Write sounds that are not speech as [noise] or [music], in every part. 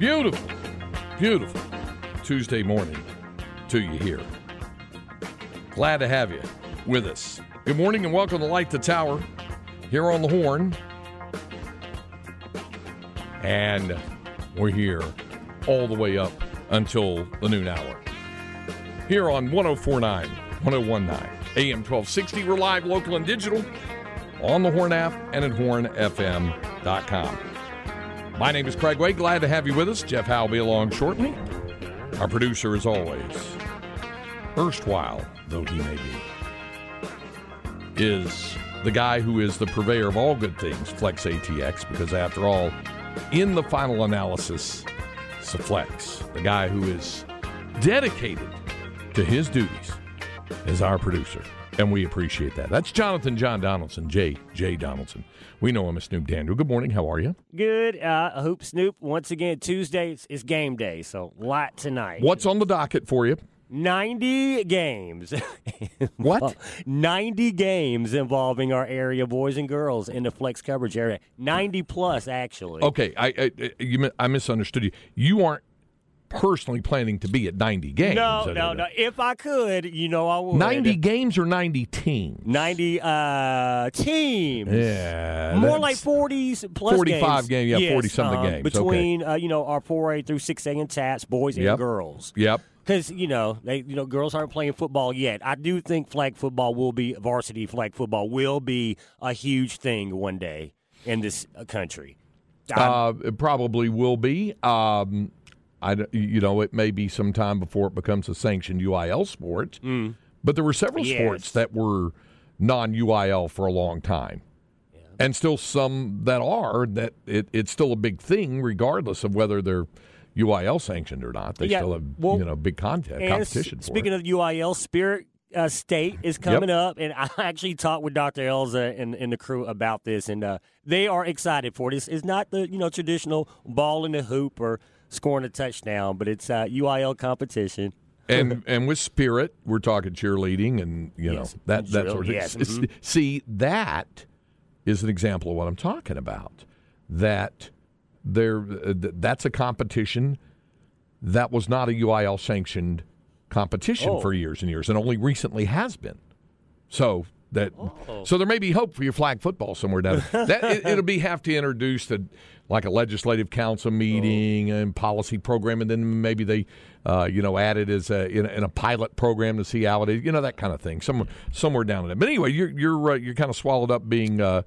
Beautiful, beautiful Tuesday morning to you here. Glad to have you with us. Good morning and welcome to Light the Tower here on the Horn. And we're here all the way up until the noon hour. Here on 1049, 1019, AM 1260. We're live, local, and digital on the Horn app and at hornfm.com. My name is Craig Way. Glad to have you with us. Jeff Howe will be along shortly. Our producer, as always, erstwhile though he may be, is the guy who is the purveyor of all good things, Flex ATX, because after all, in the final analysis, it's Flex, the guy who is dedicated to his duties as our producer. And we appreciate that. That's Jonathan John Donaldson, J. J. Donaldson. We know him as Snoop Daniel. Good morning. How are you? Good. Uh, hope Snoop, once again, Tuesday is game day, so lot tonight. What's on the docket for you? 90 games. [laughs] What? 90 games involving our area boys and girls in the flex coverage area. 90 plus, actually. Okay, I I, you, I misunderstood you. You aren't personally planning to be at 90 games. No, no, don't no. If I could, you know I would. 90 games or 90 teams? 90 uh, teams. Yeah. More like 40s plus 45 games. game- yeah, Yes, 40-something um, games. Okay. Between, uh, you know, our 4A through 6A and TAPPS, boys Yep. and girls. Yep. Because you know they, you know, girls aren't playing football yet. I do think flag football will be varsity flag football will be a huge thing one day in this uh, country. Uh, it probably will be. Um, I, you know, it may be some time before it becomes a sanctioned UIL sport. But there were several Yes. sports that were non UIL for a long time. And still some that are, that it, it's still a big thing, regardless of whether they're UIL sanctioned or not. They Yeah, still have, well, you know, big content, s- competition for speaking of UIL, Spirit uh, State is coming up, and I [laughs] actually talked with Dr. Elza and, and the crew about this, and uh, they are excited for this. It's not the you know traditional ball in the hoop or scoring a touchdown, but it's uh, UIL competition. and [laughs] and with spirit, we're talking cheerleading, and you Yes. know that that sort of yes, it's- mhm. See, that is an example of what I'm talking about. That there, uh, that's a competition that was not a UIL sanctioned competition Oh. for years and years, and only recently has been. So that Oh. so there may be hope for your flag football somewhere down there. that it, it'll be have to introduce to like a legislative council meeting and policy program, and then maybe they uh, you know add it as a in, a in a pilot program to see how it is, you know that kind of thing. Somewhere somewhere down in there. But anyway, you're you're uh, you're kind of swallowed up being uh,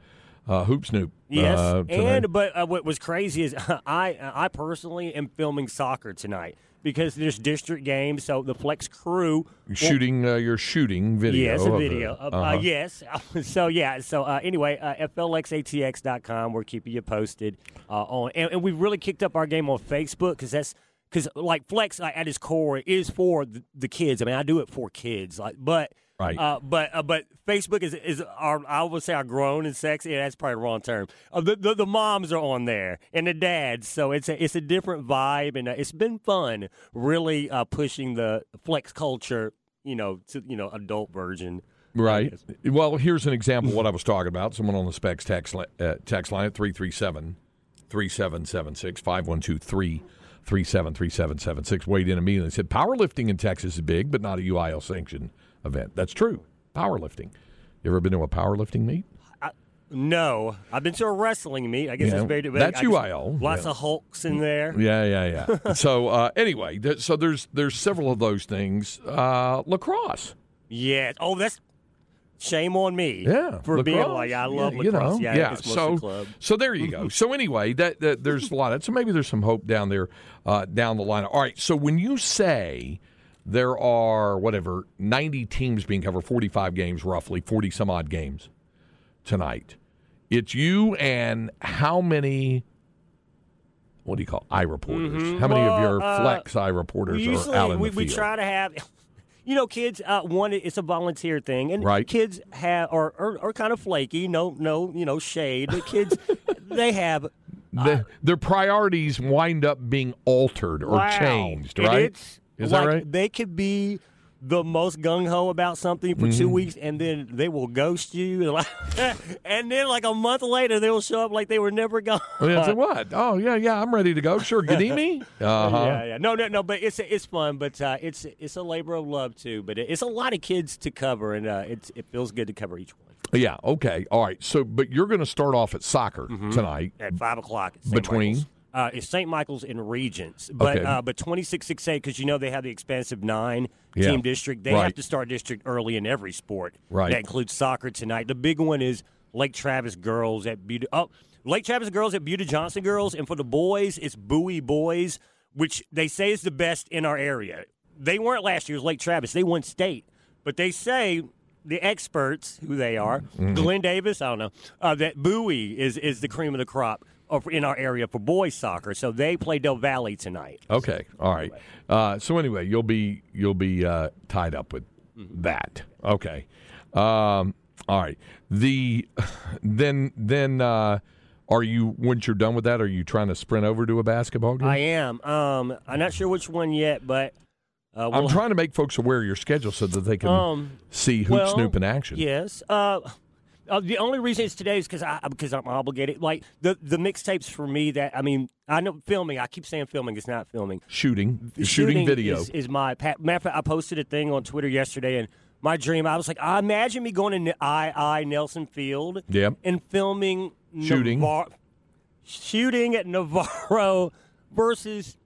uh, hoop snoop. Yes, uh, and but uh, what was crazy is [laughs] I I personally am filming soccer tonight because there's district games, so the Flex crew You're shooting uh, your shooting video. Yes, a video. Uh, uh, uh-huh. yes. [laughs] so yeah. So uh, anyway, uh, flxatx.com. We're keeping you posted uh, on, and, and we've really kicked up our game on Facebook because that's because like Flex uh, at its core is for the, the kids. I mean, I do it for kids, like but. Right. Uh, but uh, but Facebook is is our I would say our grown and sexy. Yeah, that's probably the wrong term. Uh, the, the the moms are on there and the dads, so it's a it's a different vibe, and uh, it's been fun. Really uh, pushing the flex culture, you know, to you know adult version. Right. Well, here's an example of what I was talking about. Someone on the specs text, uh, text line at 337 3776 512 337 3776 weighed in immediately and said powerlifting in Texas is big, but not a UIL sanctioned event. That's true. Powerlifting. You ever been to a powerlifting meet? No, I've been to a wrestling meet. I guess Yeah, it's very that's I UIL, Lots yeah. of Hulks in there. [laughs] Yeah, yeah, yeah. [laughs] so uh, anyway, th- so there's there's several of those things. Uh, lacrosse. Yeah. Oh, that's shame on me. Yeah, For being like I love Yeah, you lacrosse. know, yeah, it's so club. so there you go. [laughs] So anyway, that, that there's a lot. Of, so maybe there's some hope down there, uh, down the line. All right. So when you say there are whatever 90 teams being covered, 45 games roughly, 40 some odd games tonight. it's you and how many? What do you call eye reporters? Mhm. How many of Well, your uh, flex eye reporters usually are out in we, the we try to have [laughs] you know kids uh, one it's a volunteer thing and Right. kids have are, are, are kind of flaky no no you know shade but kids [laughs] they have The- their priorities wind up being altered or wow. changed, right? Is like that right? they could be the most gung ho about something for two Mhm. weeks, and then they will ghost you, [laughs] and then like a month later they will show up like they were never gone. Mean, it's [laughs] what? Oh yeah, yeah, I'm ready to go. Sure, Gadimi. Uh huh. Yeah, yeah. No, no, no. But it's it's fun. But uh, it's it's a labor of love too. But it's a lot of kids to cover, and uh, it's it feels good to cover each one Yeah. Okay. All right. So, but you're going to start off at soccer tonight. at five o'clock. Between? Michael's. Uh, it's St. Michael's and Regents, but Okay. uh, but twenty six six eight because you know they have the expansive nine Yeah. team district. They Right. have to start district early in every sport. Right. That includes soccer tonight. The big one is Lake Travis girls at Buda. Oh, Lake Travis girls at Buda Johnson girls, and for the boys, it's Bowie boys, which they say is the best in our area. They weren't last year's Lake Travis. They won state, but they say the experts, who they are, Mm-hmm. Glenn Davis, I don't know, uh, that Bowie is is the cream of the crop in our area for boys soccer. So they play Del Valle tonight. Okay. All right. Uh, so anyway, you'll be you'll be uh, tied up with that. Okay. Um, all right. The [laughs] then then uh, are you once you're done with that? Are you trying to sprint over to a basketball game? I am. Um, I'm not sure which one yet, but uh, I'm we'll- trying to make folks aware of your schedule so that they can Um, see Hoop well, Snoop in action. Yes. Uh, uh, the only reason it's today is because I because I'm obligated. Like the the mixtapes for me that I mean I know filming. I keep saying filming. It's not filming. Shooting, The shooting, video. is, is my matter of fact. I posted a thing on Twitter yesterday, and my dream. I was like, I imagine me going to I I Nelson Field. Yep. And filming Shooting. Navar- shooting at Navarro versus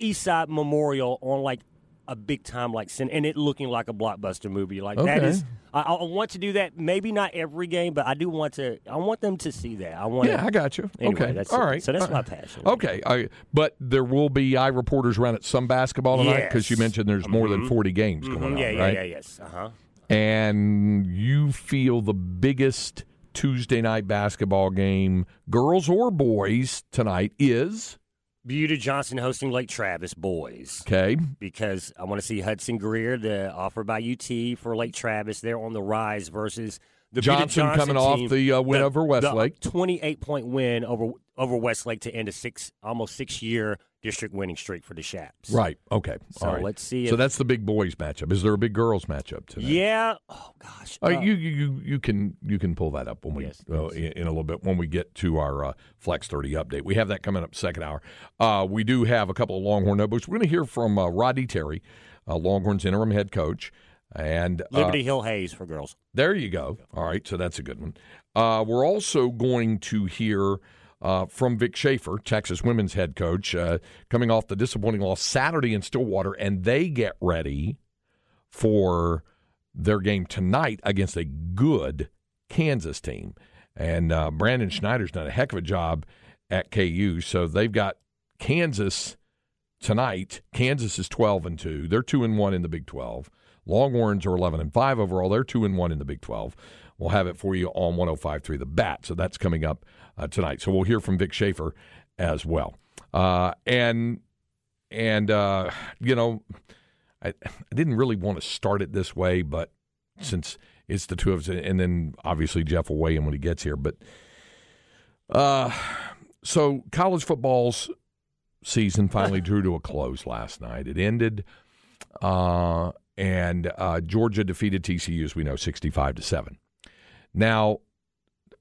Eastside Memorial on like a big time like and it looking like a blockbuster movie like that Okay. is I, I want to do that maybe not every game but I do want to I want them to see that. I want Yeah, I got you. Anyway, okay, that's all it. So that's Uh, my passion. Okay, I, but there will be eye reporters around at some basketball tonight because you mentioned there's more than 40 games going Mhm, on, yeah yeah right? yeah yes. Uh huh And you feel the biggest Tuesday night basketball game, girls or boys, tonight is Buda Johnson hosting Lake Travis boys okay. because I want to see Hudson Greer, the offer by UT for Lake Travis. They're on the rise versus the Johnson Johnson coming off the, uh, win over Westlake. twenty-eight point win over over Westlake to end a six almost six year district winning streak for the Chaps. Right. Okay. So all right. let's see So that's the big boys matchup. Is there a big girls matchup tonight? Yeah. Oh gosh. Uh, Uh, you, you you can you can pull that up when we Yes, uh, in, in a little bit when we get to our uh, Flex Thirty update. We have that coming up second hour. Uh, we do have a couple of Longhorn notebooks. We're going to hear from uh, Rodney Terry, uh, Longhorns interim head coach, and uh, Liberty Hill Hays for girls. there you go. All right, so that's a good one. Uh, we're also going to hear uh, from Vic Schaefer, Texas women's head coach, uh, coming off the disappointing loss Saturday in Stillwater, and they get ready for their game tonight against a good Kansas team. And uh, Brandon Schneider's done a heck of a job at KU, so they've got Kansas tonight. Kansas is twelve and two. They're two and one in the Big Twelve. Longhorns are eleven and five overall. They're two and one in the Big Twelve. We'll have it for you on 105.3 The Bat. So that's coming up uh, tonight. So we'll hear from Vic Schaefer as well. Uh, and and uh, you know, I, I didn't really want to start it this way, but since it's the two of us, and then obviously Jeff will weigh in when he gets here. But uh, so college football's season finally [laughs] drew to a close last night. It ended, uh, and uh, Georgia defeated TCU, as we know, sixty-five to seven. Now,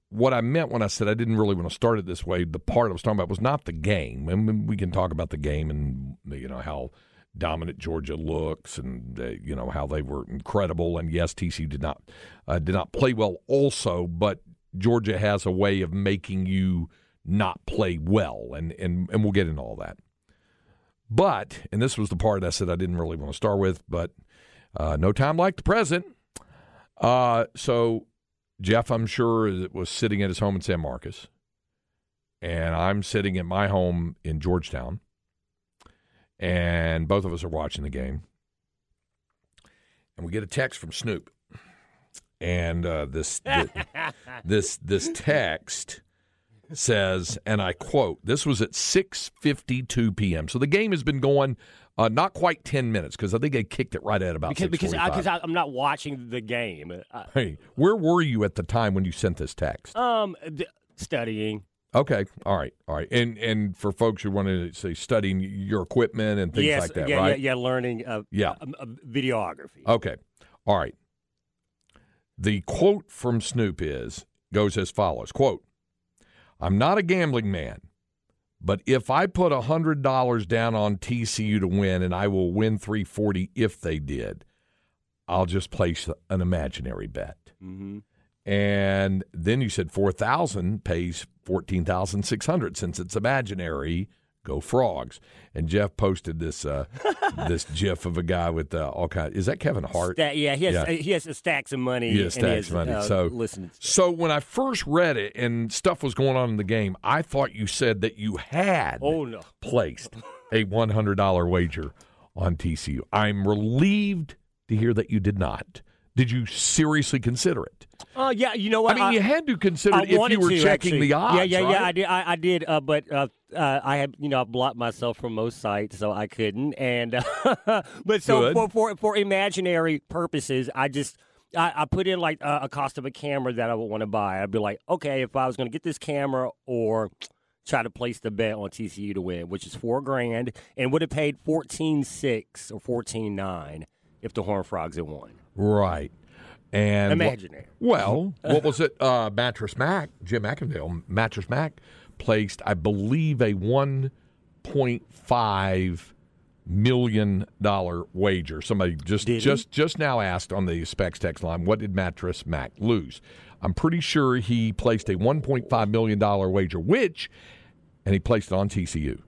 what I meant when I said I didn't really want to start it this way, the part I was talking about was not the game. And we can talk about the game and you know how dominant Georgia looks, and uh, you know how they were incredible. And yes, TCU did not uh, did not play well, also, but Georgia has a way of making you not play well, and and and we'll get into all that. But and this was the part I said I didn't really want to start with, but uh, no time like the present. Uh, so Jeff, I'm sure, was sitting at his home in San Marcos, and I'm sitting at my home in Georgetown, and both of us are watching the game, and we get a text from Snoop, and uh, this [laughs] th- this this text says, and I quote: "This was at 6:52 p.m. So the game has been going uh, not quite 10 minutes because I think they kicked it right at about because because I, 6:45. cause I, I'm not watching the game. Uh, Hey, where were you at the time when you sent this text? um, d- studying. Okay, all right, all right, and and for folks who want to say studying your equipment and things yes, like that, yeah, right? yeah, yeah, learning. Uh, Yeah. uh, uh, videography. Okay. All right. The quote from Snoop is goes as follows quote I'm not a gambling man, but if I put a hundred dollars down on TCU to win and I will win three forty if they did, I'll just place an imaginary bet. hmm And then you said four thousand pays fourteen thousand six hundred since it's imaginary. Go frogs! And Jeff posted this uh, [laughs] this GIF of a guy with uh, all kind. Is that Kevin Hart? Sta- yeah, he has Yeah. he has stacks of money. He has stacks of money. Uh, So- listen, So when I first read it and stuff was going on in the game, I thought you said that you had oh no, placed a one hundred dollar wager on TCU. I'm relieved to hear that you did not. Did you seriously consider it? uh, yeah, you know what? I mean, you had to consider I it if you were to, checking actually. the odds. Yeah, yeah, right? yeah. I did. I, I did. Uh, but uh, uh, I had, you know, I blocked myself from most sites, so I couldn't. And uh, [laughs] but so Good. for, for for imaginary purposes, I just. I, I put in like a, a cost of a camera that I would want to buy. I'd be like, okay, if I was going to get this camera or try to place the bet on TCU to win, which is four grand, and would have paid fourteen six or fourteen nine if the Horn Frogs had won. Right. And Imaginary. well, what was it? Uh, Mattress Mac, Jim McIngvale, Mattress Mac placed, I believe, a one point five million dollar wager. Somebody just Did he? just just now asked on the specs text line, what did Mattress Mac lose? I'm pretty sure he placed a one point five million dollar wager, which and he placed it on TCU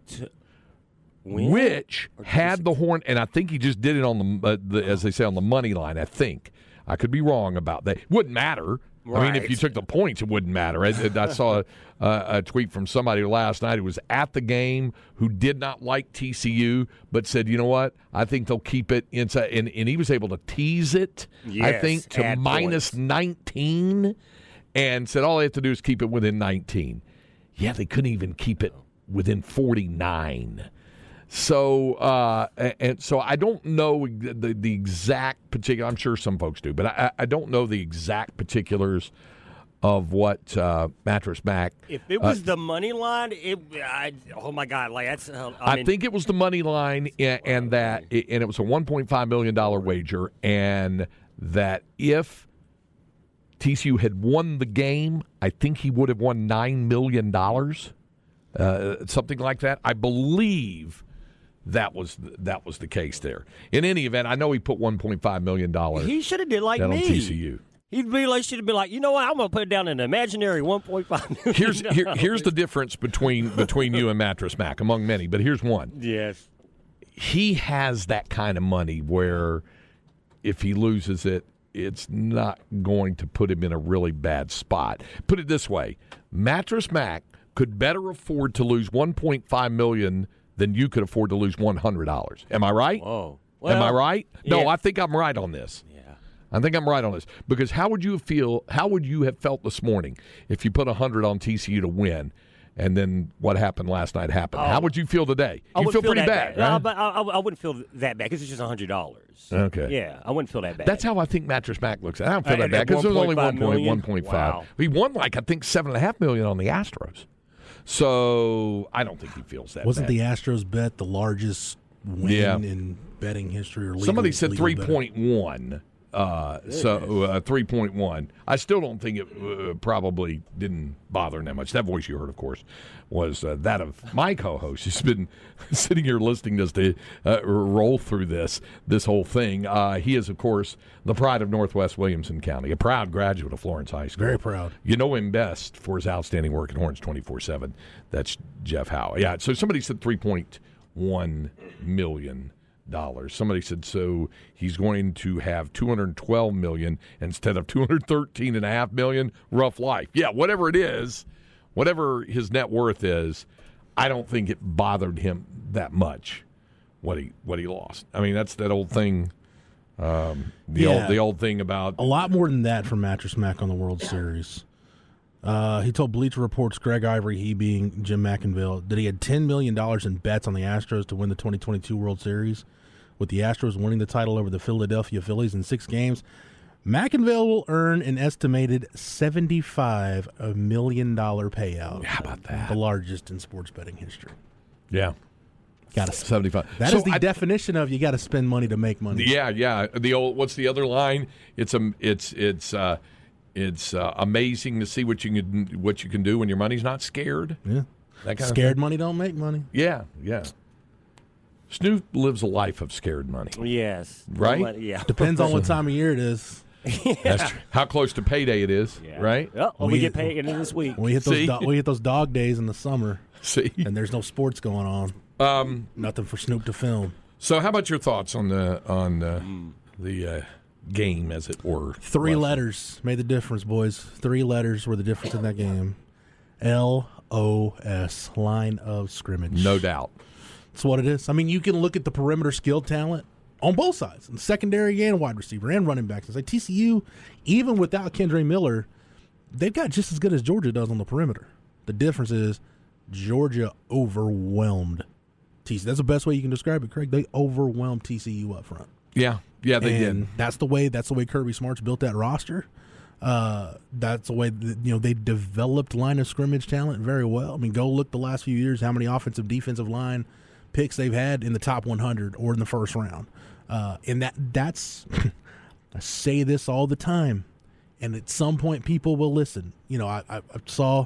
Win? which had the horn, and I think he just did it on the, uh, the as they say on the money line. I think I could be wrong about that. Wouldn't matter. I mean, if you took the points, it wouldn't matter. I, I saw a, a tweet from somebody last night who was at the game who did not like TCU, but said, "You know what? I think they'll keep it inside." And, and he was able to tease it. I think to minus nineteen, and said all they have to do is keep it within nineteen. Yeah, they couldn't even keep it within forty nine. So, uh, and so I don't know the, the exact particular. I'm sure some folks do, but I, I don't know the exact particulars of what uh, Mattress Mac. If it was the money line, it I, oh my god, like that's uh, I, I, think it was the money line, and, and that, and it was a 1.5 million dollar wager, and that if TCU had won the game, I think he would have won nine million dollars, uh, something like that. I believe that was that was the case there. In any event, I know he put 1.5 million dollars he should have did like me. TCU. He'd be like, should been like, you know what? I'm gonna put it down in an imaginary 1.5 [laughs] million. Here's here, dollars." here's the difference between between you and Mattress Mac, among many, but here's one. yes. he has that kind of money where if he loses it, it's not going to put him in a really bad spot. Put it this way: Mattress Mac could better afford to lose 1.5 million than you could afford to lose $100. Am I right? Whoa. Am I right? No, yeah. I think I'm right on this. Yeah. I think I'm right on this because how would you feel? How would you have felt this morning if you put 100 on TCU to win? And then what happened last night happened. How would you feel today? I You wouldn't feel pretty bad, No, right? but I, I, I wouldn't feel that bad because it's just hundred dollars. Okay. Yeah, I wouldn't feel that bad. That's how I think Mattress Mac looks. I don't feel Uh, that bad because there's only 1.5 one point million? Wow. He won like I think seven and a half million on the Astros. So I don't think he feels that. Wasn't bad. the Astros bet the largest win Yeah. in betting history? Or legal, somebody said three point one. betting? point one? Uh, so uh, three point one. I still don't think it uh, probably didn't bother him that much. That voice you heard, of course, was uh, that of my co-host. [laughs] He's been [laughs] sitting here listening to us to uh, roll through this this whole thing. Uh, he is, of course, the pride of Northwest Williamson County, a proud graduate of Florence High School. Very proud. You know him best for his outstanding work at Horns 24 7. That's Jeff Howe. Yeah, so somebody said $3.1 million. Somebody said so he's going to have 212 million instead of 213 and a half million. Rough life. Yeah, whatever it is, whatever his net worth is, I don't think it bothered him that much what he what he lost. I mean, that's that old thing Um, the Yeah. old the old thing about A lot more than that for Mattress Mac on the World Series. Uh, he told Bleacher Report's Greg Ivory, he being Jim McIngvale, that he had $10 million in bets on the Astros to win the 2022 World Series, with the Astros winning the title over the Philadelphia Phillies in six games. McIngvale will earn an estimated $75 million payout. How about that? The largest in sports betting history. yeah Got to seventy five. That is the definition of you got to spend money to make money. Yeah, yeah. The old what's the other line? It's a it's it's uh, it's uh, amazing to see what you can what you can do when your money's not scared. Yeah. That kind Scared Of money don't make money. Yeah, yeah. Snoop lives a life of scared money. Yes. Right? But, yeah. Depends on what [laughs] time of year it is. That's true. How close to payday it is, Yeah. right? Oh, well, we, We- get paid into this week. We hit those do- we hit those dog days in the summer, [laughs] See. and there's no sports going on. Um, Nothing for Snoop to film. so, how about your thoughts on the on uh, the uh, game, as it were? Three Leslie? letters made the difference, boys. Three letters were the difference in that game. L O S, line of scrimmage. no doubt. That's what it is. I mean, you can look at the perimeter skill talent on both sides, in secondary and wide receiver and running backs. It's like TCU, even without Kendre Miller, they've got just as good as Georgia does on the perimeter. The difference is Georgia overwhelmed TCU. That's the best way you can describe it, Craig. They overwhelmed TCU up front. Yeah, yeah, they and did. that's the way. That's the way Kirby Smart's built that roster. Uh, that's the way that, you know they developed line of scrimmage talent very well. I mean, go look the last few years how many offensive defensive line picks they've had in the top 100 or in the first round. Uh, and that that's [laughs] I say this all the time, and at some point people will listen. You know, I, I, I saw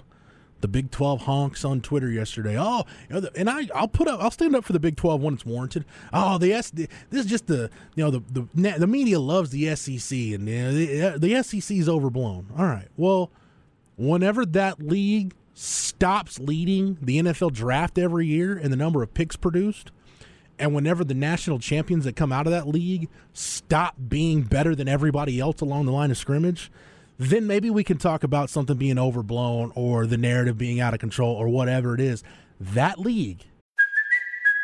the Big 12 honks on Twitter yesterday. Oh, you know, the, and I I'll put up I'll stand up for the Big 12 when it's warranted. Oh, the S this is just the you know the the the media loves the SEC and you know, the uh, the SEC is overblown. All right. Well, whenever that league stops leading the NFL draft every year and the number of picks produced, and whenever the national champions that come out of that league stop being better than everybody else along the line of scrimmage, then maybe we can talk about something being overblown or the narrative being out of control or whatever it is. That league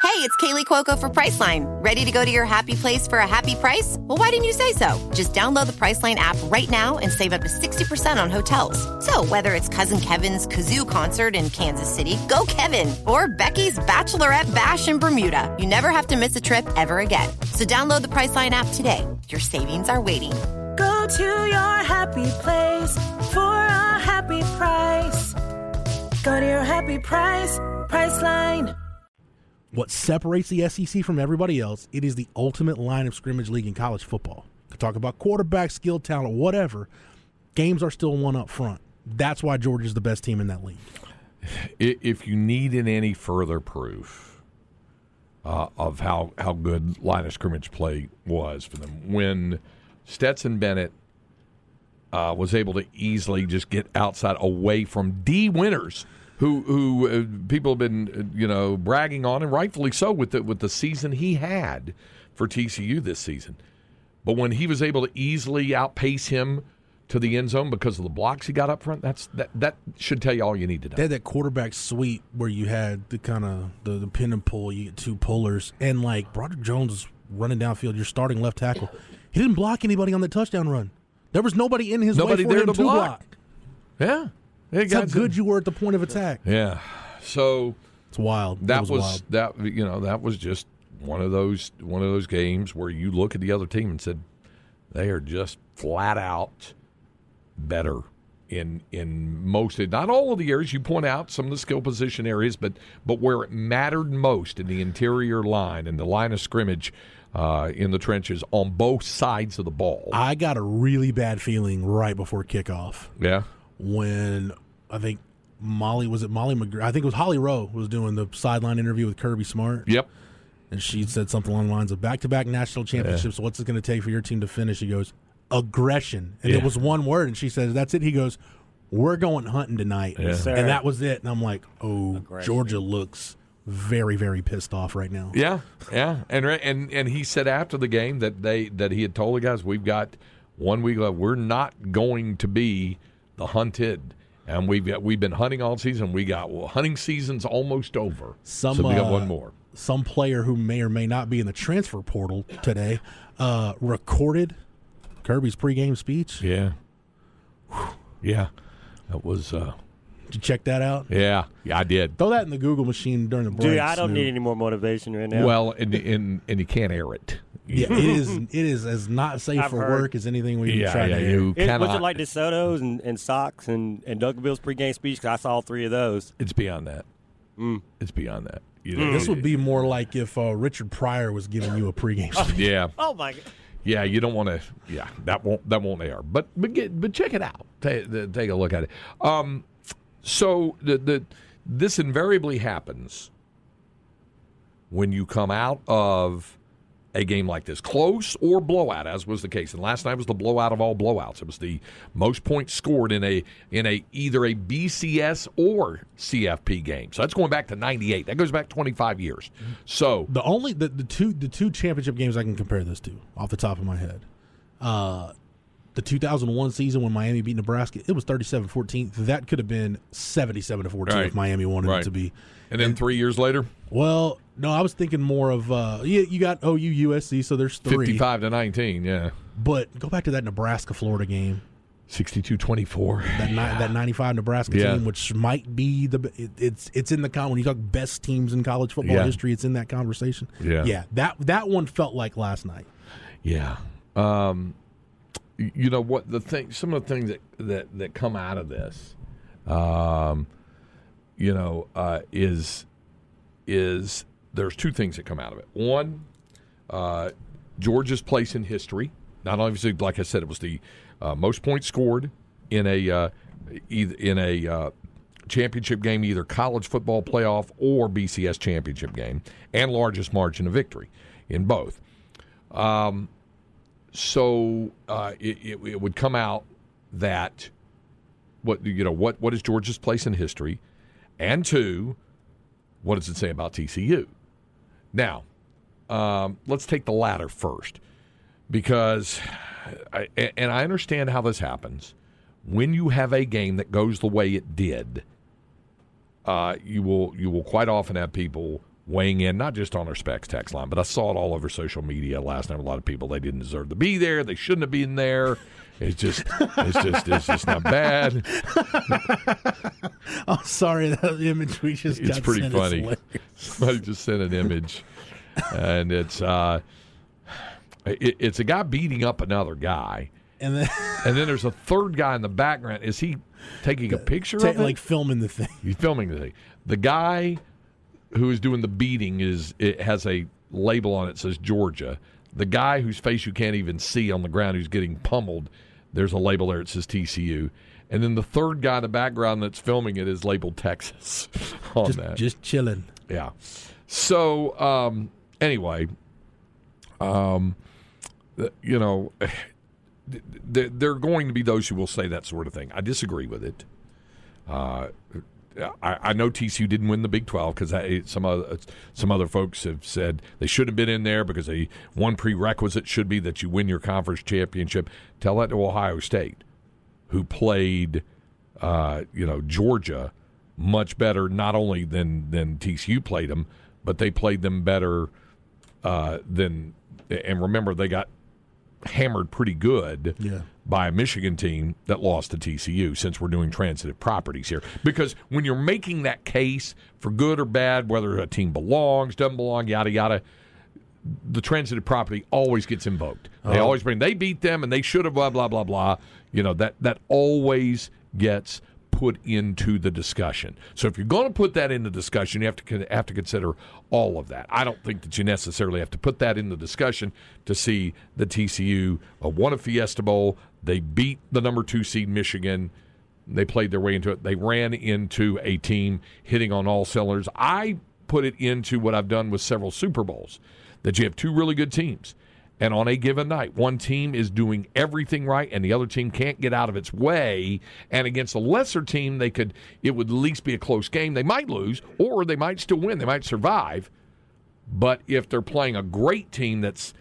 Hey, it's Kaley Cuoco for Priceline. Ready to go to your happy place for a happy price? Well, why didn't you say so? Just download the Priceline app right now and save up to 60% on hotels. So, whether it's Cousin Kevin's Kazoo concert in Kansas City, go Kevin, or Becky's Bachelorette Bash in Bermuda, you never have to miss a trip ever again. So, download the Priceline app today. Your savings are waiting. Go to your happy place for a happy price. Go to your happy price, Priceline. what separates the SEC from everybody else, it is the ultimate line of scrimmage league in college football. Could talk about quarterback, skill, talent, whatever. Games are still one up front. That's why Georgia's the best team in that league. If you needed any further proof uh, of how how good line of scrimmage play was for them, when Stetson Bennett uh, was able to easily just get outside away from Dee Winters. Who, who uh, people have been uh, you know bragging on and rightfully so with the with the season he had for TCU this season, but when he was able to easily outpace him to the end zone because of the blocks he got up front, that's that that should tell you all you need to know. They had that quarterback sweep where you had the kind of the, the pin and pull. You get two pullers, and like Broderick Jones is running downfield. you're starting left tackle, he didn't block anybody on the touchdown run. There was nobody in his Nobody way for there him to block. Yeah. Hey, That's how good you were at the point of attack. Yeah. So It's wild. that it was, wild. that you know that was just one of those one of those games where you look at the other team and said they are just flat out better in in most not all of the areas you point out some of the skill position areas but but where it mattered most in the interior line and the line of scrimmage uh, in the trenches on both sides of the ball. I got a really bad feeling right before kickoff. yeah. when I think Molly was it Molly McGr- I think it was Holly Rowe was doing the sideline interview with Kirby Smart, Yep. and she said something along the lines of back-to-back national championships. What's it going to take for your team to finish? He goes aggression, and Yeah. it was one word, and she says that's it. He goes, we're going hunting tonight, Yes, sir. and that was it. And I'm like, oh, Aggression. Georgia looks very very pissed off right now. Yeah, yeah, and and and he said after the game that they that he had told the guys we've got one week left. We're not going to be the hunted, and we've got, we've been hunting all season. We got well, hunting season's almost over. Some so we got uh, one more. some player who may or may not be in the transfer portal today uh, recorded Kirby's pregame speech. Yeah. Yeah. That was uh Did you check that out? yeah, yeah, I did. Throw that in the Google machine during the break. Dude, I don't need any more motivation right now. Well, and and and you can't air it. Yeah, [laughs] it is. It is as not safe I've for heard. work as anything we Yeah, try yeah, to do. you It, cannot. was it like DeSoto's and, and Socks and, and Duncanville's pregame speech? Because I saw all three of those. it's beyond that. Mm. It's beyond that. You know, This would be more like if uh, Richard Pryor was giving you a pregame [laughs] speech. Yeah, Oh, my God. yeah. You don't want to. Yeah, that won't that won't air. But but get but check it out. Take, take a look at it. Um, so the the this invariably happens when you come out of a game like this, close or blowout, as was the case. And last night was the blowout of all blowouts. It was the most points scored in a in a either a BCS or CFP game. So that's going back to '98. That goes back 25 years. So The only the, the two the two championship games I can compare this to off the top of my head. Uh the 2001 season when Miami beat Nebraska, it was 37-14. That could have been 77 to 14 Right. if Miami wanted Right. it to be. and then three years later, Well, no, I was thinking more of uh you, you got OU USC, so there's 3. 55 to 19. Yeah, But go back to that Nebraska Florida game. 62-24. That ni- that 95 Nebraska Yeah. team which might be the it, it's it's in the con when you talk best teams in college football Yeah. history, it's in that conversation. Yeah. Yeah, that that one felt like last night. Yeah. Um, you know what the thing some of the things that that, that come out of this um, you know uh, is is there's two things that come out of it. One uh, georgia's place in history. Not only like i said it was the uh, most points scored in a uh, in a uh, championship game either college football playoff or bcs championship game and largest margin of victory in both so uh, it, it, it would come out that what you know what what is Georgia's place in history, and two, what does it say about TCU? Now, um, let's take the latter first, because I, and I understand how this happens. When you have a game that goes the way it did, uh, you will you will quite often have people weighing in, not just on our specs text line, but I saw it all over social media last night. A lot of people they didn't deserve to be there. They shouldn't have been there. It's just it's just it's just not bad. [laughs] I'm sorry, that image we just It's pretty funny. Somebody just sent an image, and it's uh, it, it's a guy beating up another guy, And then [laughs] and then there's a third guy in the background. Is he taking a [laughs] picture it? like filming the thing. He's filming the thing. The guy who is doing the beating is it has a label on it that says Georgia. The guy whose face you can't even see on the ground who's getting pummeled, there's a label there that says TCU. And then the third guy in the background that's filming it is labeled Texas [laughs] on Just that. just chilling. Yeah. So um, anyway, um, you know, [sighs] th- th- there are going to be those who will say that sort of thing. I disagree with it. Uh, I, I know TCU didn't win the Big Twelve because some other some other folks have said they should have been in there because they one prerequisite should be that you win your conference championship. Tell that to Ohio State, who played, uh, you know, Georgia much better not only than than TCU played them, but they played them better uh, than. And remember, they got hammered pretty good Yeah. by a Michigan team that lost to TCU. Since we're doing transitive properties here, because when you're making that case for good or bad, whether a team belongs, doesn't belong, yada yada, the transitive property always gets invoked. They uh-huh. always bring they beat them and they should have blah blah blah blah. You know that that always gets put into the discussion. So if you're going to put that in the discussion, you have to have to consider all of that. I don't think that you necessarily have to put that in the discussion to see the TCU uh, won a Fiesta Bowl. They beat the number two seed Michigan. They played their way into it. They ran into a team hitting on all cylinders. I put it into what I've done with several Super Bowls that you have two really good teams. And on a given night, one team is doing everything right and the other team can't get out of its way. And against a lesser team, they could it would at least be a close game. They might lose or they might still win. They might survive. But if they're playing a great team that's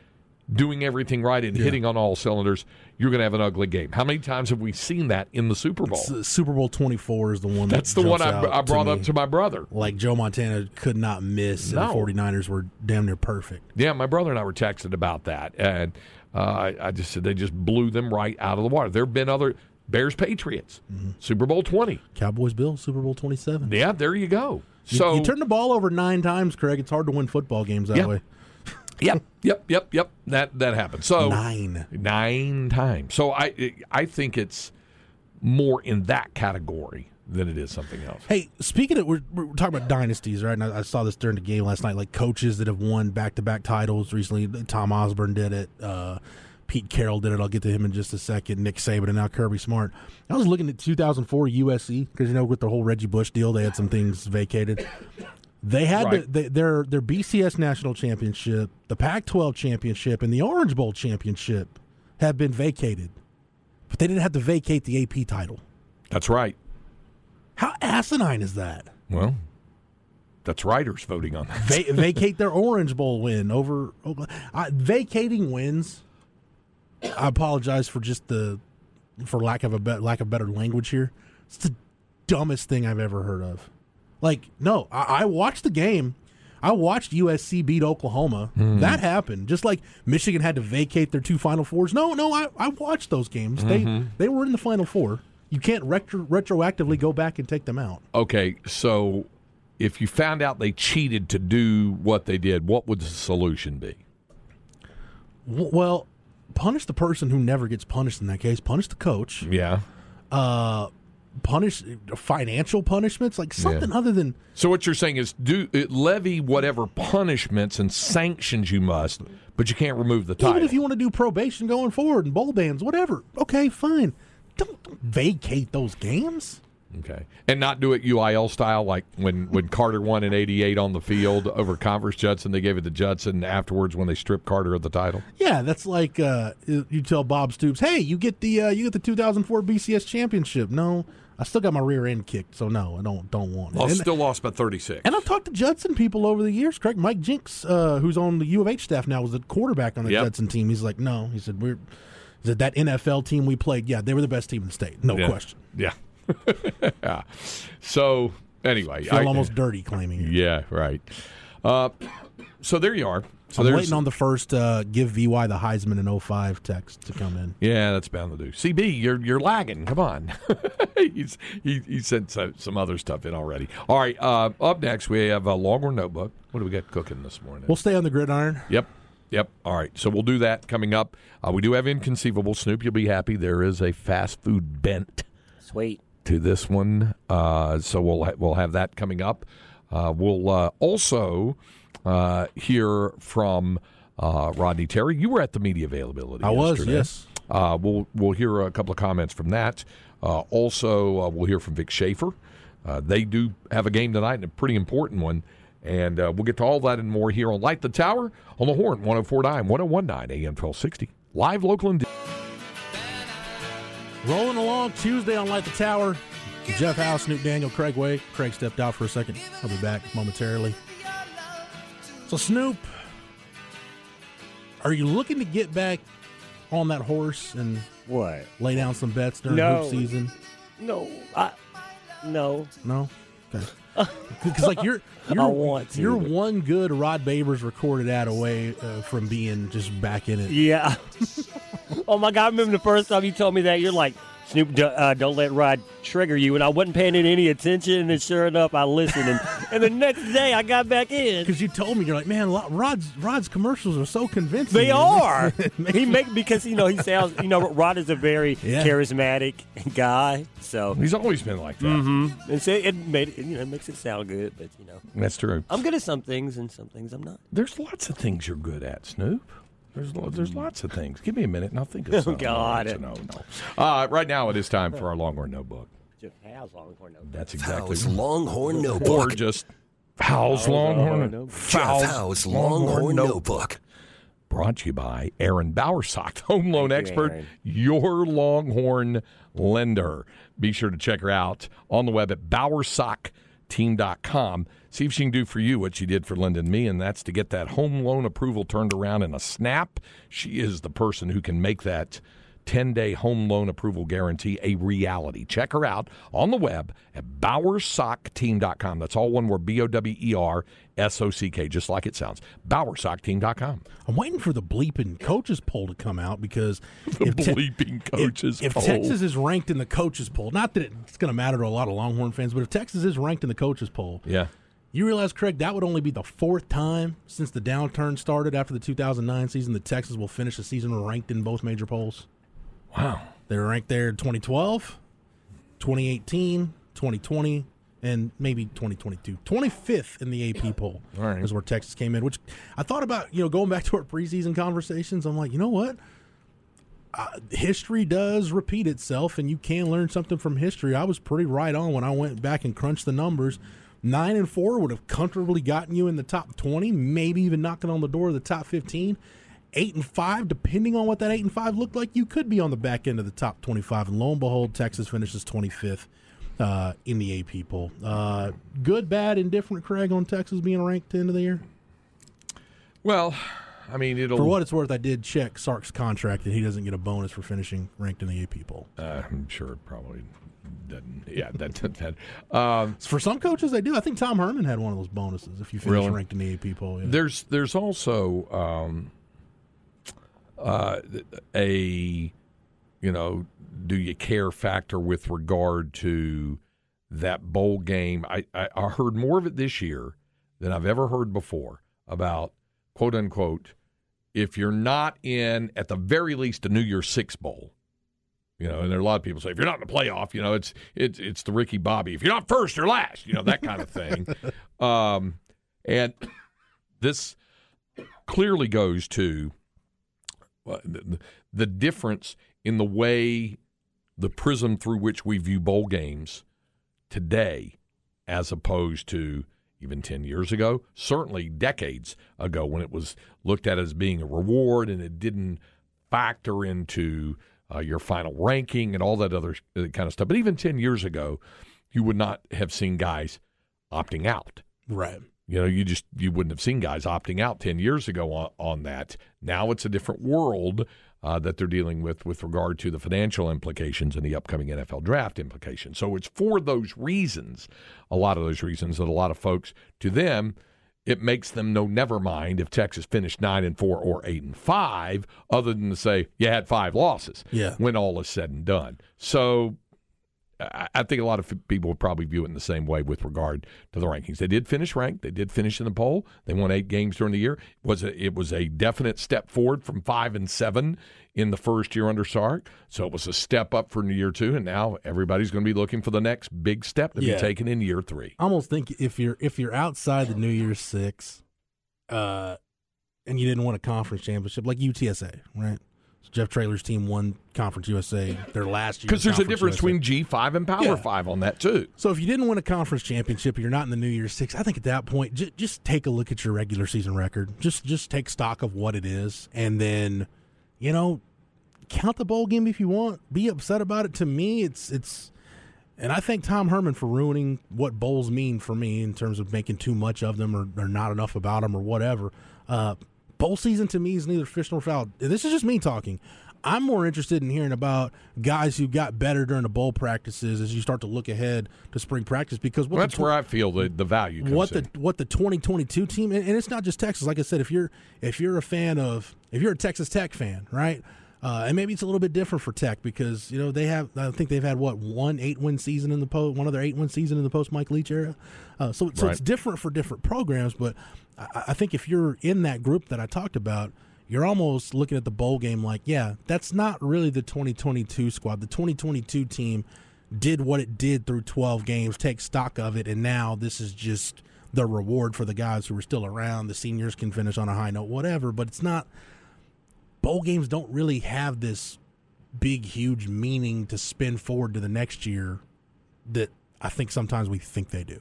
doing everything right and hitting on all cylinders, you're going to have an ugly game. How many times have we seen that in the Super Bowl? Super Bowl 24 is the one. That's that the one I, I brought to up to my brother. Like Joe Montana could not miss, No. and the 49ers were damn near perfect. Yeah, my brother and I were texting about that, and uh, I, I just said they just blew them right out of the water. There have been other Bears Patriots Mm-hmm. Super Bowl twenty. Cowboys Bills Super Bowl 27. Yeah, there you go. You- So you, turn the ball over nine times, Craig. It's hard to win football games that Yeah. way. Yep, yep, yep, yep. That that happened. So Nine. nine times. So I I think it's more in that category than it is something else. Hey, speaking of, we're, we're talking about dynasties, right? And I, I saw this during the game last night. Like coaches that have won back-to-back titles recently. Tom Osborne did it. Uh, Pete Carroll did it. I'll get to him in just a second. Nick Saban and now Kirby Smart. I was looking at 2004 USC because you know with the whole Reggie Bush deal, they had some things vacated. They had Right. they, their their BCS national championship, the Pac-12 championship, and the Orange Bowl championship have been vacated, but they didn't have to vacate the AP title. That's right. How asinine is that? Well, that's writers voting on that. Va- [laughs] vacate their Orange Bowl win over Oklahoma. I, vacating wins. I apologize for just the, for lack of a be- lack of better language here. It's the dumbest thing I've ever heard of. Like, no, I, I watched the game. I watched USC beat Oklahoma. That happened. Just like Michigan had to vacate their two Final Fours. No, no, I, I watched those games. They they were in the Final Four. You can't retro- retroactively go back and take them out. Okay, so if you found out they cheated to do what they did, what would the solution be? Well, punish the person who never gets punished in that case. Punish the coach. Yeah. Uh, punish financial punishments, like something other than So what you're saying is do uh, levy whatever punishments and sanctions you must, but you can't remove the title. even if you want to do probation going forward and bowl bans, whatever. Okay, fine. Don't, don't vacate those games. Okay, and not do it UIL style, like when when Carter won in '88 on the field over Converse Judson. They gave it to Judson afterwards when they stripped Carter of the title. Yeah, that's like uh, you tell Bob Stoops, "Hey, you get the uh, you get the 2004 BCS championship." No, I still got my rear end kicked, so no, I don't don't want it. Well, And- still lost by 36. And I've talked to Judson people over the years. Correct, Mike Jinks, uh, who's on the U of H staff now, was the quarterback on the Yep. Judson team. He's like, no, he said we're. He said that NFL team we played, yeah, they were the best team in the state, no Yeah. question. Yeah. Yeah. [laughs] So anyway, Feel almost dirty claiming it. Yeah, right. Uh, so there you are. So I'm waiting on the first uh, give VY the Heisman in 05 text to come in. Yeah, that's bound to do. CB, you're you're lagging. Come on. [laughs] He's he, he sent some, some other stuff in already. All right. Uh, up next, we have a Longhorn notebook. What do we got cooking this morning? We'll stay on the gridiron. Yep. Yep. All right. So we'll do that coming up. Uh, we do have inconceivable. Snoop, you'll be happy. There is a fast food bent Sweet. To this one. Uh, so we'll ha- we'll have that coming up. Uh, we'll uh, also uh, hear from uh, Rodney Terry. You were at the media availability. I was, yes. Uh, we'll we'll hear a couple of comments from that. Uh, also, uh, we'll hear from Vic Schaefer. Uh, they do have a game tonight, and a pretty important one. And uh, we'll get to all that and more here on Light the Tower on the Horn, 1049, 1019, AM 1260. Live, local, and. Rolling along Tuesday on Light the Tower. Jeff House, Snoop Daniel, Craig Way. Craig stepped out for a second. I'll be back momentarily. So, Snoop, are you looking to get back on that horse and What? lay down some bets during No. hoop season? No, I no. No. Okay. [laughs] Because like you're, you're I want to, you're one good Rod Babers recorded ad away uh, from being just back in it. Yeah. [laughs] oh my God! I remember the first time you told me that. You're like, Snoop, do- uh, don't let Rod trigger you, and I wasn't paying any attention. And sure enough, I listened, and, [laughs] and the next day I got back in. Because you told me you're like, man, Rod's Rod's commercials are so convincing. They are. makes- it makes he make because you know he sounds. You know, Rod is a very [laughs] Yeah. charismatic guy. So, He's always been like that. mm-hmm. and so it made it, you know it makes it sound good, but you know That's true. I'm good at some things and some things I'm not. There's lots of things you're good at, Snoop. There's lo- there's lots of things. Give me a minute and I'll think of [laughs] something. God. No, no. Uh, right now it is time for our Longhorn Notebook. Just how's Longhorn no. That's exactly. Fowl's Longhorn Or Notebook. just How's Longhorn. Notebook. Jeff Fowl's Howe's Longhorn Notebook. Brought to you by Aaron Bowersock, [laughs] home loan you, expert, Aaron. your Longhorn lender. Be sure to check her out on the web at team.com. See if she can do for you what she did for Linda and me, and that's to get that home loan approval turned around in a snap. She is the person who can make that 10 day home loan approval guarantee a reality. Check her out on the web at bowersockteam.com. That's all one word B O W E R S O C K, just like it sounds. Bowersockteam.com. I'm waiting for the bleeping coaches poll to come out because [laughs] The if Te- bleeping coaches if, poll. if Texas is ranked in the coaches poll, not that it's going to matter to a lot of Longhorn fans, but if Texas is ranked in the coaches poll, Yeah. You realize, Craig, that would only be the fourth time since the downturn started after the 2009 season the Texas will finish the season ranked in both major polls. Wow. They were ranked there in 2012, 2018, 2020, and maybe 2022. 25th in the AP poll right. is where Texas came in, which I thought about, you know, going back to our preseason conversations. I'm like, you know what? Uh, history does repeat itself, and you can learn something from history. I was pretty right on when I went back and crunched the numbers. Nine and four would have comfortably gotten you in the top 20, maybe even knocking on the door of the top 15 eight and five, depending on what that eight and five looked like, you could be on the back end of the top twenty-five. And lo and behold, Texas finishes twenty-fifth uh, in the AP poll. Uh, good, bad, indifferent. Craig on Texas being ranked end of the year. Well, I mean, it'll. For what it's worth, I did check Sark's contract, and he doesn't get a bonus for finishing ranked in the AP poll. Uh, I'm sure it probably doesn't. Yeah, that. that um, For some coaches, they do. I think Tom Herman had one of those bonuses if you finish Really? ranked in the AP poll. Yeah. There's there's also um, uh, a you know do you care factor with regard to that bowl game. I, I, I heard more of it this year than I've ever heard before about quote unquote if you're not in at the very least a New Year's Six bowl. You know, and there are a lot of people say if you're not in the playoff, you know, it's it's it's the Ricky Bobby. If you're not first or last, you know that kind of thing. [laughs] um, and this clearly goes to uh, the, the difference in the way the prism through which we view bowl games today as opposed to even 10 years ago, certainly decades ago when it was looked at as being a reward and it didn't factor into uh, your final ranking and all that other uh, kind of stuff. But even 10 years ago, you would not have seen guys opting out. right. You know, you just you wouldn't have seen guys opting out ten years ago on, on that. Now it's a different world uh, that they're dealing with with regard to the financial implications and the upcoming NFL draft implications. So it's for those reasons, a lot of those reasons that a lot of folks to them it makes them know never mind if Texas finished nine and four or eight and five, other than to say you had five losses. Yeah. when all is said and done. So I think a lot of people would probably view it in the same way with regard to the rankings. They did finish ranked. They did finish in the poll. They won eight games during the year. It was a, it was a definite step forward from five and seven in the first year under Sark. So it was a step up for year two, and now everybody's going to be looking for the next big step to Yeah. be taken in year three. I almost think if you're if you're outside the New Year's Six, uh, and you didn't win a conference championship like UTSA, right? So Jeff Traylor's team won Conference USA their last year. Because there's a difference USA. between G five and Power Yeah. five on that too. So if you didn't win a conference championship, you're not in the New Year's Six. I think at that point, just, just take a look at your regular season record. Just just take stock of what it is, and then, you know, count the bowl game if you want. Be upset about it. To me, it's it's, and I thank Tom Herman for ruining what bowls mean for me in terms of making too much of them or, or not enough about them or whatever. Uh, bowl season to me is neither fish nor fowl. This is just me talking. I'm more interested in hearing about guys who got better during the bowl practices as you start to look ahead to spring practice because what Well, that's tw- where I feel the, the value what in. the what the 2022 team and, and it's not just Texas. Like I said, if you're if you're a fan of if you're a Texas Tech fan, right? Uh, and maybe it's a little bit different for Tech because you know they have I think they've had what one eight win season in the post one other eight win season in the post Mike Leach era. Uh, so so Right. it's different for different programs, but I, I think if you're in that group that I talked about. You're almost looking at the bowl game like, yeah, that's not really the 2022 squad. The 2022 team did what it did through 12 games, take stock of it, and now this is just the reward for the guys who are still around. The seniors can finish on a high note, whatever, but it's not. Bowl games don't really have this big, huge meaning to spin forward to the next year that I think sometimes we think they do.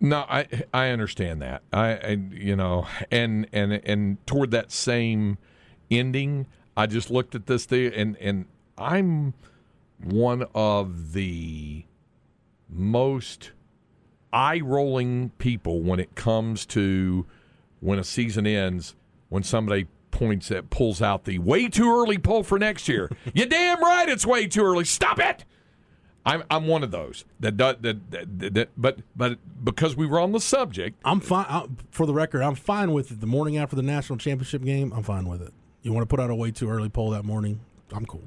No, I I understand that. I, I you know, and and and toward that same ending, I just looked at this thing, and and I'm one of the most eye rolling people when it comes to when a season ends when somebody points that pulls out the way too early poll for next year. [laughs] you damn right it's way too early. Stop it. I'm I'm one of those that that, that, that, that but but because we were on the subject, I'm fine. For the record, I'm fine with it. The morning after the national championship game, I'm fine with it. You want to put out a way too early poll that morning? I'm cool.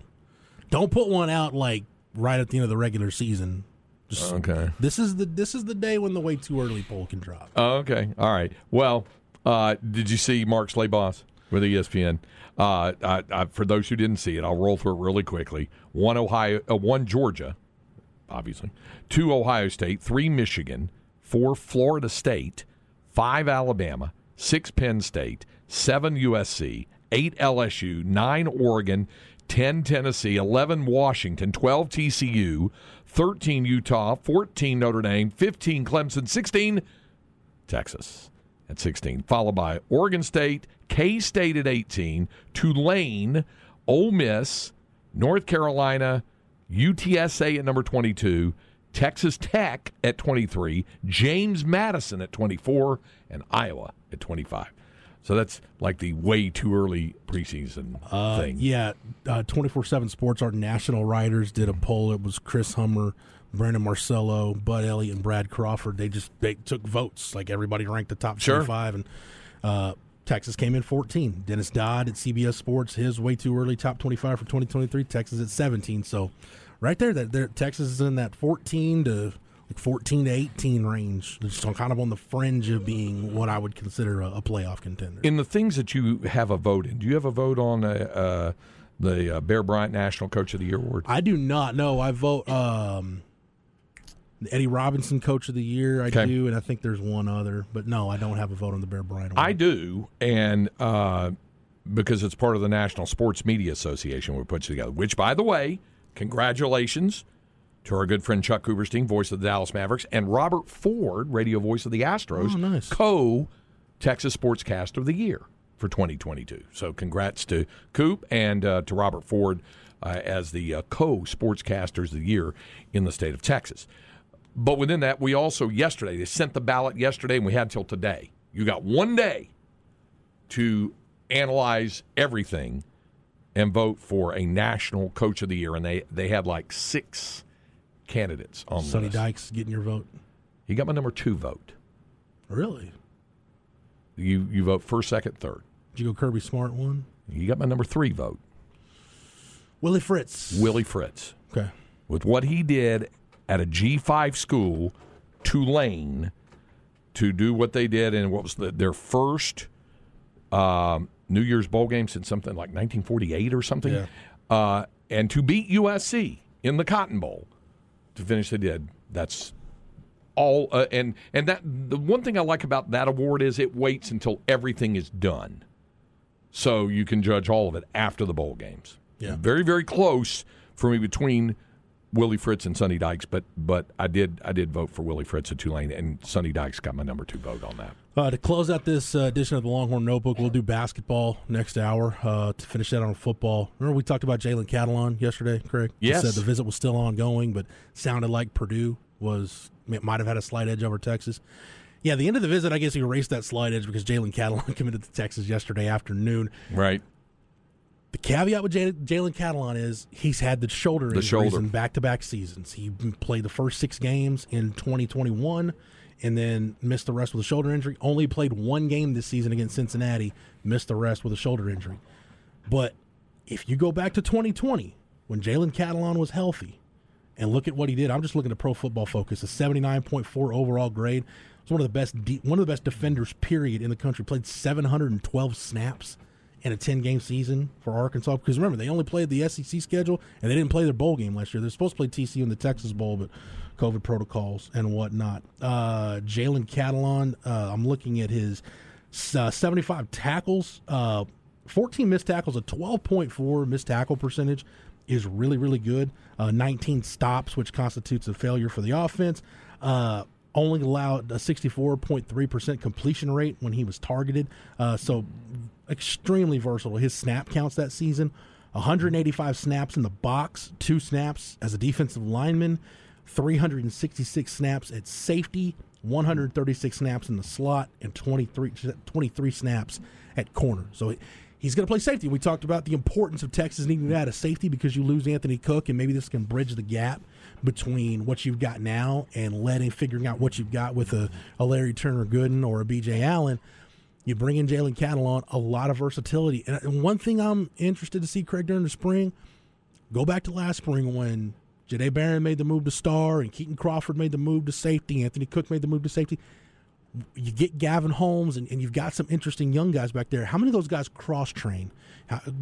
Don't put one out like right at the end of the regular season. Just, Okay. This is the this is the day when the way too early poll can drop. Oh, okay. All right. Well, uh, did you see Mark Schlabach with ESPN? Uh, I, I, for those who didn't see it, I'll roll through it really quickly. One Ohio, uh, one Georgia, obviously. Two Ohio State, three Michigan, four Florida State, five Alabama, six Penn State, seven USC, eight LSU, nine Oregon, 10 Tennessee, 11 Washington, 12 TCU, 13 Utah, 14 Notre Dame, 15 Clemson, 16 Texas at 16, followed by Oregon State, K State at 18, Tulane, Ole Miss, North Carolina, UTSA at number 22, Texas Tech at 23, James Madison at 24, and Iowa at 25. So that's like the way too early preseason thing. Yeah, twenty four seven Sports, our national writers did a poll. It was Chris Hummer, Brandon Marcello, Bud Elliott, and Brad Crawford. They just they took votes. Like everybody ranked the top Sure. twenty five, and uh, Texas came in fourteen. Dennis Dodd at CBS Sports, his way too early top twenty five for twenty twenty three. Texas at seventeen. So right there, that there, Texas is in that fourteen to like fourteen to eighteen range. Just kind of on the fringe of being what I would consider a, a playoff contender. In the things that you have a vote in, do you have a vote on uh, uh, the uh, Bear Bryant National Coach of the Year award? I do not know. I vote um, the Eddie Robinson Coach of the Year. I Okay. do, and I think there's one other, but no, I don't have a vote on the Bear Bryant. I do, and uh, because it's part of the National Sports Media Association, we put together. Which, by the way, congratulations to our good friend Chuck Cooperstein, voice of the Dallas Mavericks, and Robert Ford, radio voice of the Astros, Oh, nice. co Texas Sportscaster of the Year for 2022. So, congrats to Coop and uh, to Robert Ford uh, as the uh, co Sportscasters of the Year in the state of Texas. But within that, we also yesterday they sent the ballot yesterday, and we had till today. You got one day to analyze everything and vote for a national coach of the year, and they they had like six candidates on the Sonny list. Dykes getting your vote. He got my number two vote. Really? You you vote first, second, third. Did you go Kirby Smart one? You got my number three vote, Willie Fritz. Willie Fritz, Okay. with what he did at a G five school, Tulane, to do what they did in what was the, their first um, New Year's bowl game since something like 1948 or something, Yeah. uh, and to beat USC in the Cotton Bowl to finish they did. That's all, uh, and and that the one thing I like about that award is it waits until everything is done, so you can judge all of it after the bowl games. Yeah. very very close for me between Willie Fritz and Sonny Dykes, but but I did I did vote for Willie Fritz at Tulane, and Sonny Dykes got my number two vote on that. Uh, to close out this uh, edition of the Longhorn Notebook, we'll do basketball next hour. Uh, to finish that on football, remember we talked about Jalen Catalon yesterday, Craig? You Yes. said the visit was still ongoing, but sounded like Purdue was might have had a slight edge over Texas. Yeah, the end of the visit, I guess he erased that slight edge because Jalen Catalon [laughs] committed to Texas yesterday afternoon. Right. The caveat with Jalen Jalen Catalon is he's had the shoulder The injuries shoulder. in back-to-back seasons. He played the first six games in 2021, and then missed the rest with a shoulder injury. Only played one game this season against Cincinnati, missed the rest with a shoulder injury. But if you go back to 2020, when Jalen Catalon was healthy, and look at what he did, I'm just looking at Pro Football Focus, a 79.4 overall grade. It's one of the best, de- one of the best defenders, period, in the country. Played 712 snaps in a 10 game season for Arkansas. Because remember, they only played the SEC schedule and they didn't play their bowl game last year. They're supposed to play TCU in the Texas Bowl, but COVID protocols and whatnot. Uh, Jalen Catalon, uh, I'm looking at his uh, 75 tackles, uh, 14 missed tackles, a 12.4 missed tackle percentage is really, really good. Uh, 19 stops, which constitutes a failure for the offense. Uh, only allowed a 64.3% completion rate when he was targeted. Uh, so extremely versatile. His snap counts that season 185 snaps in the box, two snaps as a defensive lineman, 366 snaps at safety, 136 snaps in the slot, and 23, 23 snaps at corner. So he's going to play safety. We talked about the importance of Texas needing that a safety because you lose Anthony Cook, and maybe this can bridge the gap between what you've got now and letting figuring out what you've got with a, a Larry Turner Gooden or a B.J. Allen. You bring in Jalen Catalon a lot of versatility. And one thing I'm interested to see, Craig, during the spring, go back to last spring when Jahdae Barron made the move to star and Kitan Crawford made the move to safety. Anthony Cook made the move to safety. You get Gavin Holmes, and, and you've got some interesting young guys back there. How many of those guys cross train?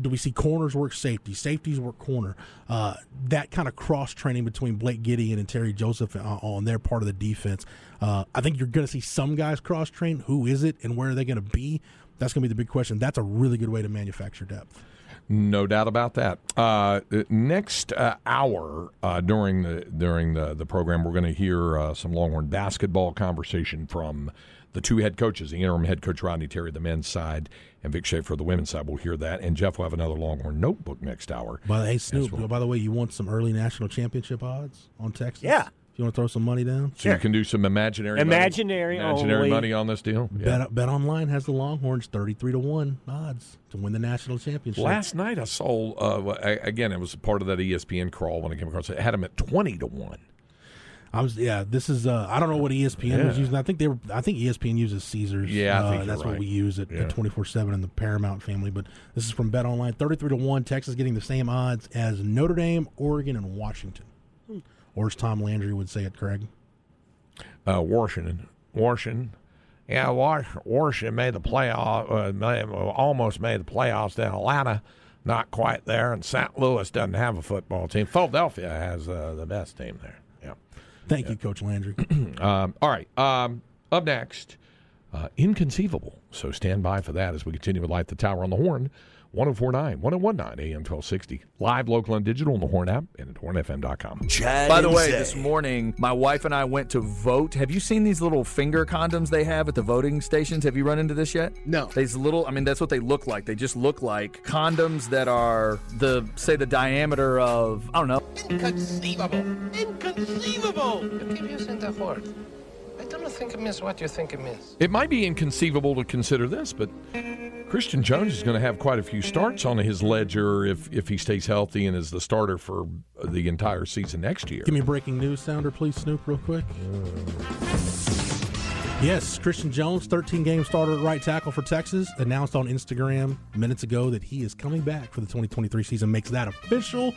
Do we see corners work safety, safeties work corner? Uh, that kind of cross training between Blake Gideon and Terry Joseph uh, on their part of the defense. Uh, I think you're going to see some guys cross train. Who is it, and where are they going to be? That's going to be the big question. That's a really good way to manufacture depth. No doubt about that. Uh, next uh, hour uh, during the during the, the program, we're going to hear uh, some Longhorn basketball conversation from the two head coaches, the interim head coach Rodney Terry, the men's side, and Vic Schaefer, the women's side. We'll hear that, and Jeff will have another Longhorn notebook next hour. By the hey Snoop, well. by the way, you want some early national championship odds on Texas? Yeah. You want to throw some money down? So sure. you can do some imaginary imaginary money, imaginary only. money on this deal. Yeah. Bet, Bet Online has the Longhorns thirty three to one odds to win the national championship. Last night I saw uh, again it was part of that ESPN crawl when I came across it. it had them at twenty to one. I was yeah. This is uh, I don't know what ESPN yeah. was using. I think they were. I think ESPN uses Caesars. Yeah, uh, that's right. what we use at twenty four seven in the Paramount family. But this is from Bet Online. Thirty three to one. Texas getting the same odds as Notre Dame, Oregon, and Washington. Or as Tom Landry would say it, Craig uh, Washington. Washington. Yeah, Washington made the playoff, uh, almost made the playoffs. Then Atlanta, not quite there, and St. Louis doesn't have a football team. Philadelphia has uh, the best team there. Yeah. Thank yeah. you, Coach Landry. [clears throat] um, all right. Um, up next, uh, inconceivable. So stand by for that as we continue to light the tower on the horn 1049, 1019 AM 1260. Live, local, and digital on the Horn app and at hornfm.com. Chad By the way, Zay. this morning, my wife and I went to vote. Have you seen these little finger condoms they have at the voting stations? Have you run into this yet? No. These little, I mean, that's what they look like. They just look like condoms that are the, say, the diameter of, I don't know. Inconceivable. Inconceivable. You keep using the word. I don't think it means what you think it means. It might be inconceivable to consider this, but Christian Jones is going to have quite a few starts on his ledger if if he stays healthy and is the starter for the entire season next year. Give me breaking news sounder, please, Snoop, real quick. Yes, Christian Jones, 13 game starter at right tackle for Texas, announced on Instagram minutes ago that he is coming back for the 2023 season. Makes that official.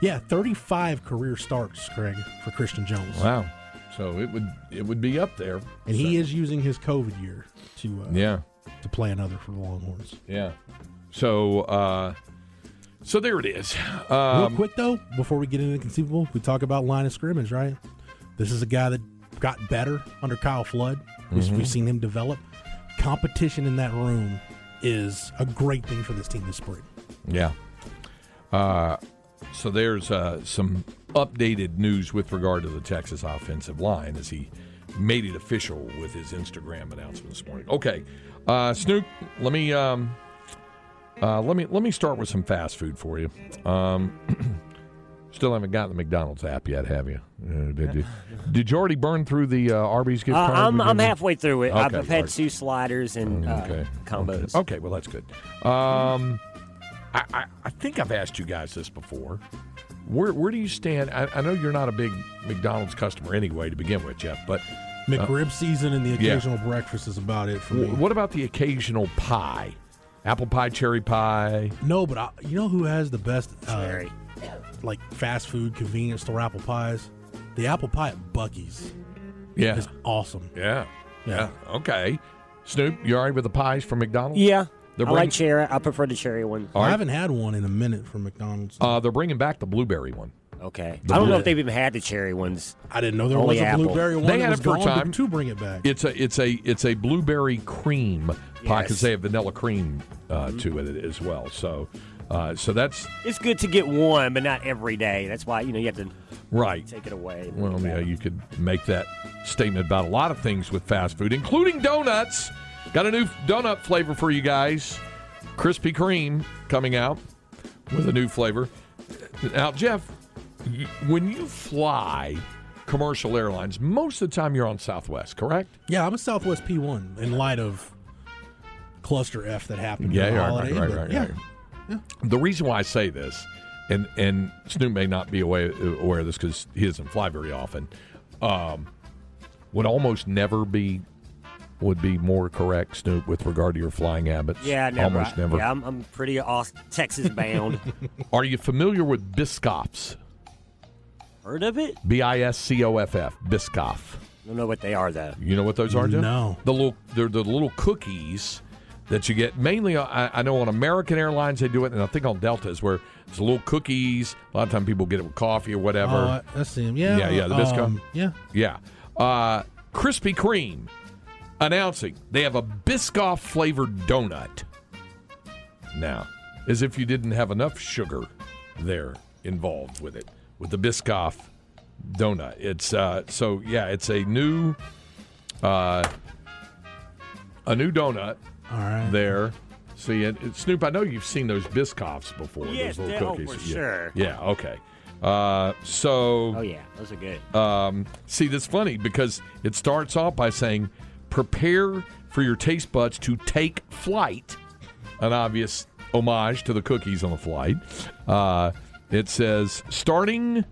Yeah, 35 career starts, Craig, for Christian Jones. Wow. So it would it would be up there. And so. he is using his COVID year to uh, yeah to play another for the Longhorns. Yeah. So, uh, so there it is. Um, Real quick though, before we get into conceivable, we talk about line of scrimmage, right? This is a guy that got better under Kyle Flood. Mm-hmm. We've seen him develop. Competition in that room is a great thing for this team this spring. Yeah. Uh, so there's uh, some updated news with regard to the Texas offensive line as he made it official with his Instagram announcement this morning. Okay, uh, Snoop, let me um, uh, let me let me start with some fast food for you. Um, [clears throat] still haven't gotten the McDonald's app yet, have you? Uh, did you? [laughs] Did you already burn through the uh, Arby's gift card? I'm, I'm halfway through it. Okay, I've, I've had two sliders and uh, okay. combos. Okay. okay. well that's good. Um, I, I, I think I've asked you guys this before. Where where do you stand? I, I know you're not a big McDonald's customer anyway to begin with, Jeff, but McRib uh, season and the occasional yeah. breakfast is about it for me. What about the occasional pie? Apple pie, cherry pie. No, but I, you know who has the best uh, like fast food convenience store apple pies? The apple pie at Buc-ee's. Yeah, is awesome. Yeah. yeah, yeah. Okay, Snoop, you all right with the pies from McDonald's? Yeah, they're I like cherry. I prefer the cherry one. I haven't had one in a minute from McDonald's. Uh, they're bringing back the blueberry one. Okay. The I don't know if they've even had the cherry ones. I didn't know there Only was a apple. blueberry one. They had it for a time to, bring it back. It's a it's a it's a blueberry cream pie because Yes. they have vanilla cream uh, to it as well. So uh, so that's It's good to get one, but not every day. That's why you know you have to right. take it away. and Well, yeah, you could make that statement about a lot of things with fast food, including donuts. Got a new donut flavor for you guys. Krispy Kreme coming out with a new flavor. Now, Jeff, when you fly commercial airlines, most of the time you're on Southwest, correct? Yeah, I'm a Southwest P1 in light of cluster F that happened. Yeah, right, holiday, right, but right, yeah. right. The reason why I say this, and and Snoop may not be aware, aware of this because he doesn't fly very often, um, would almost never be would be more correct, Snoop, with regard to your flying habits. Yeah, never. almost never. Yeah, I'm, I'm pretty Aust- Texas bound. [laughs] Are you familiar with Biscoffs? Heard of it? B i s c o f f. Biscoff. Don't know what they are though. You know what those are, Joe? No. The little they're the little cookies that you get mainly. I, I know on American Airlines they do it, and I think on Deltas where it's little cookies. A lot of time people get it with coffee or whatever. Oh, I, I see him. Yeah, Yeah, yeah, the Biscoff. um, yeah. yeah, uh, Krispy Kreme announcing they have a Biscoff flavored donut. Now, as if you didn't have enough sugar there involved with it with the Biscoff donut. It's uh, so yeah, it's a new uh, a new donut All right. there. See, it, it- Snoop, I know you've seen those Biscoffs before. Yes, those little cookies. for yeah. sure. Yeah. Okay. Uh, so Oh yeah, those are good. um, see, that's funny because it starts off by saying, prepare for your taste buds to take flight. An obvious homage to the cookies on the flight. Uh, it says, starting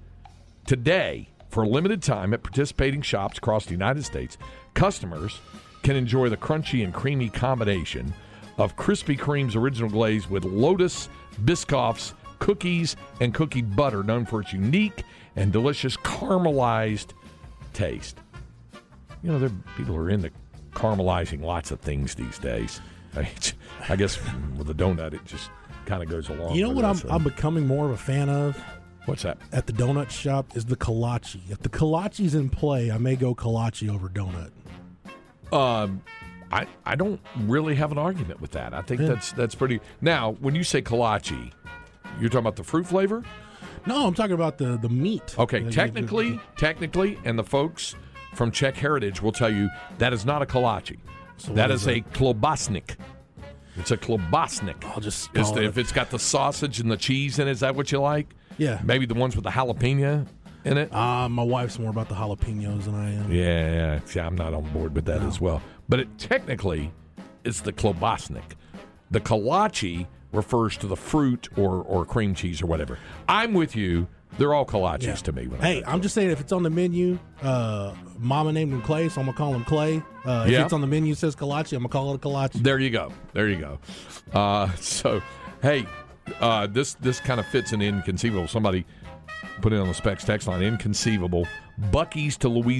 today, for a limited time at participating shops across the United States, customers can enjoy the crunchy and creamy combination of Krispy Kreme's original glaze with Lotus Biscoff's cookies and cookie butter, known for its unique and delicious caramelized taste. You know, there people are into caramelizing lots of things these days. [laughs] I, I guess with a donut, it just kind of goes along. You know what I'm, I'm becoming more of a fan of What's that? at the donut shop is the kolache. If the kolache's in play, I may go kolache over donut. Um, I I don't really have an argument with that. I think Yeah. that's that's pretty. Now, when you say kolache, you're talking about the fruit flavor. No, I'm talking about the the meat. Okay, technically, technically, and the folks from Czech Heritage will tell you that is not a kolache. So that is is a klobasnik. It's a klobasnik. I'll just Is the- it- if it's got the sausage and the cheese in it, is that what you like? Yeah. Maybe the ones with the jalapeno in it. Uh, my wife's more about the jalapenos than I am. Yeah, yeah. See, I'm not on board with that as well. But it technically it's the klobasnik. The kolache refers to the fruit or, or cream cheese or whatever. I'm with you. They're all kolaches Yeah. to me. Hey, I'm just saying if it's on the menu, uh, Mama named him Clay, so I'm gonna call him Clay. Uh, if Yeah. it's on the menu says kolache, I'm gonna call it a kolache. There you go. There you go. Uh, [laughs] so, hey, uh, this this kind of fits an inconceivable. Somebody put it on the specs text line. Inconceivable. Buc-ee's to Louisiana.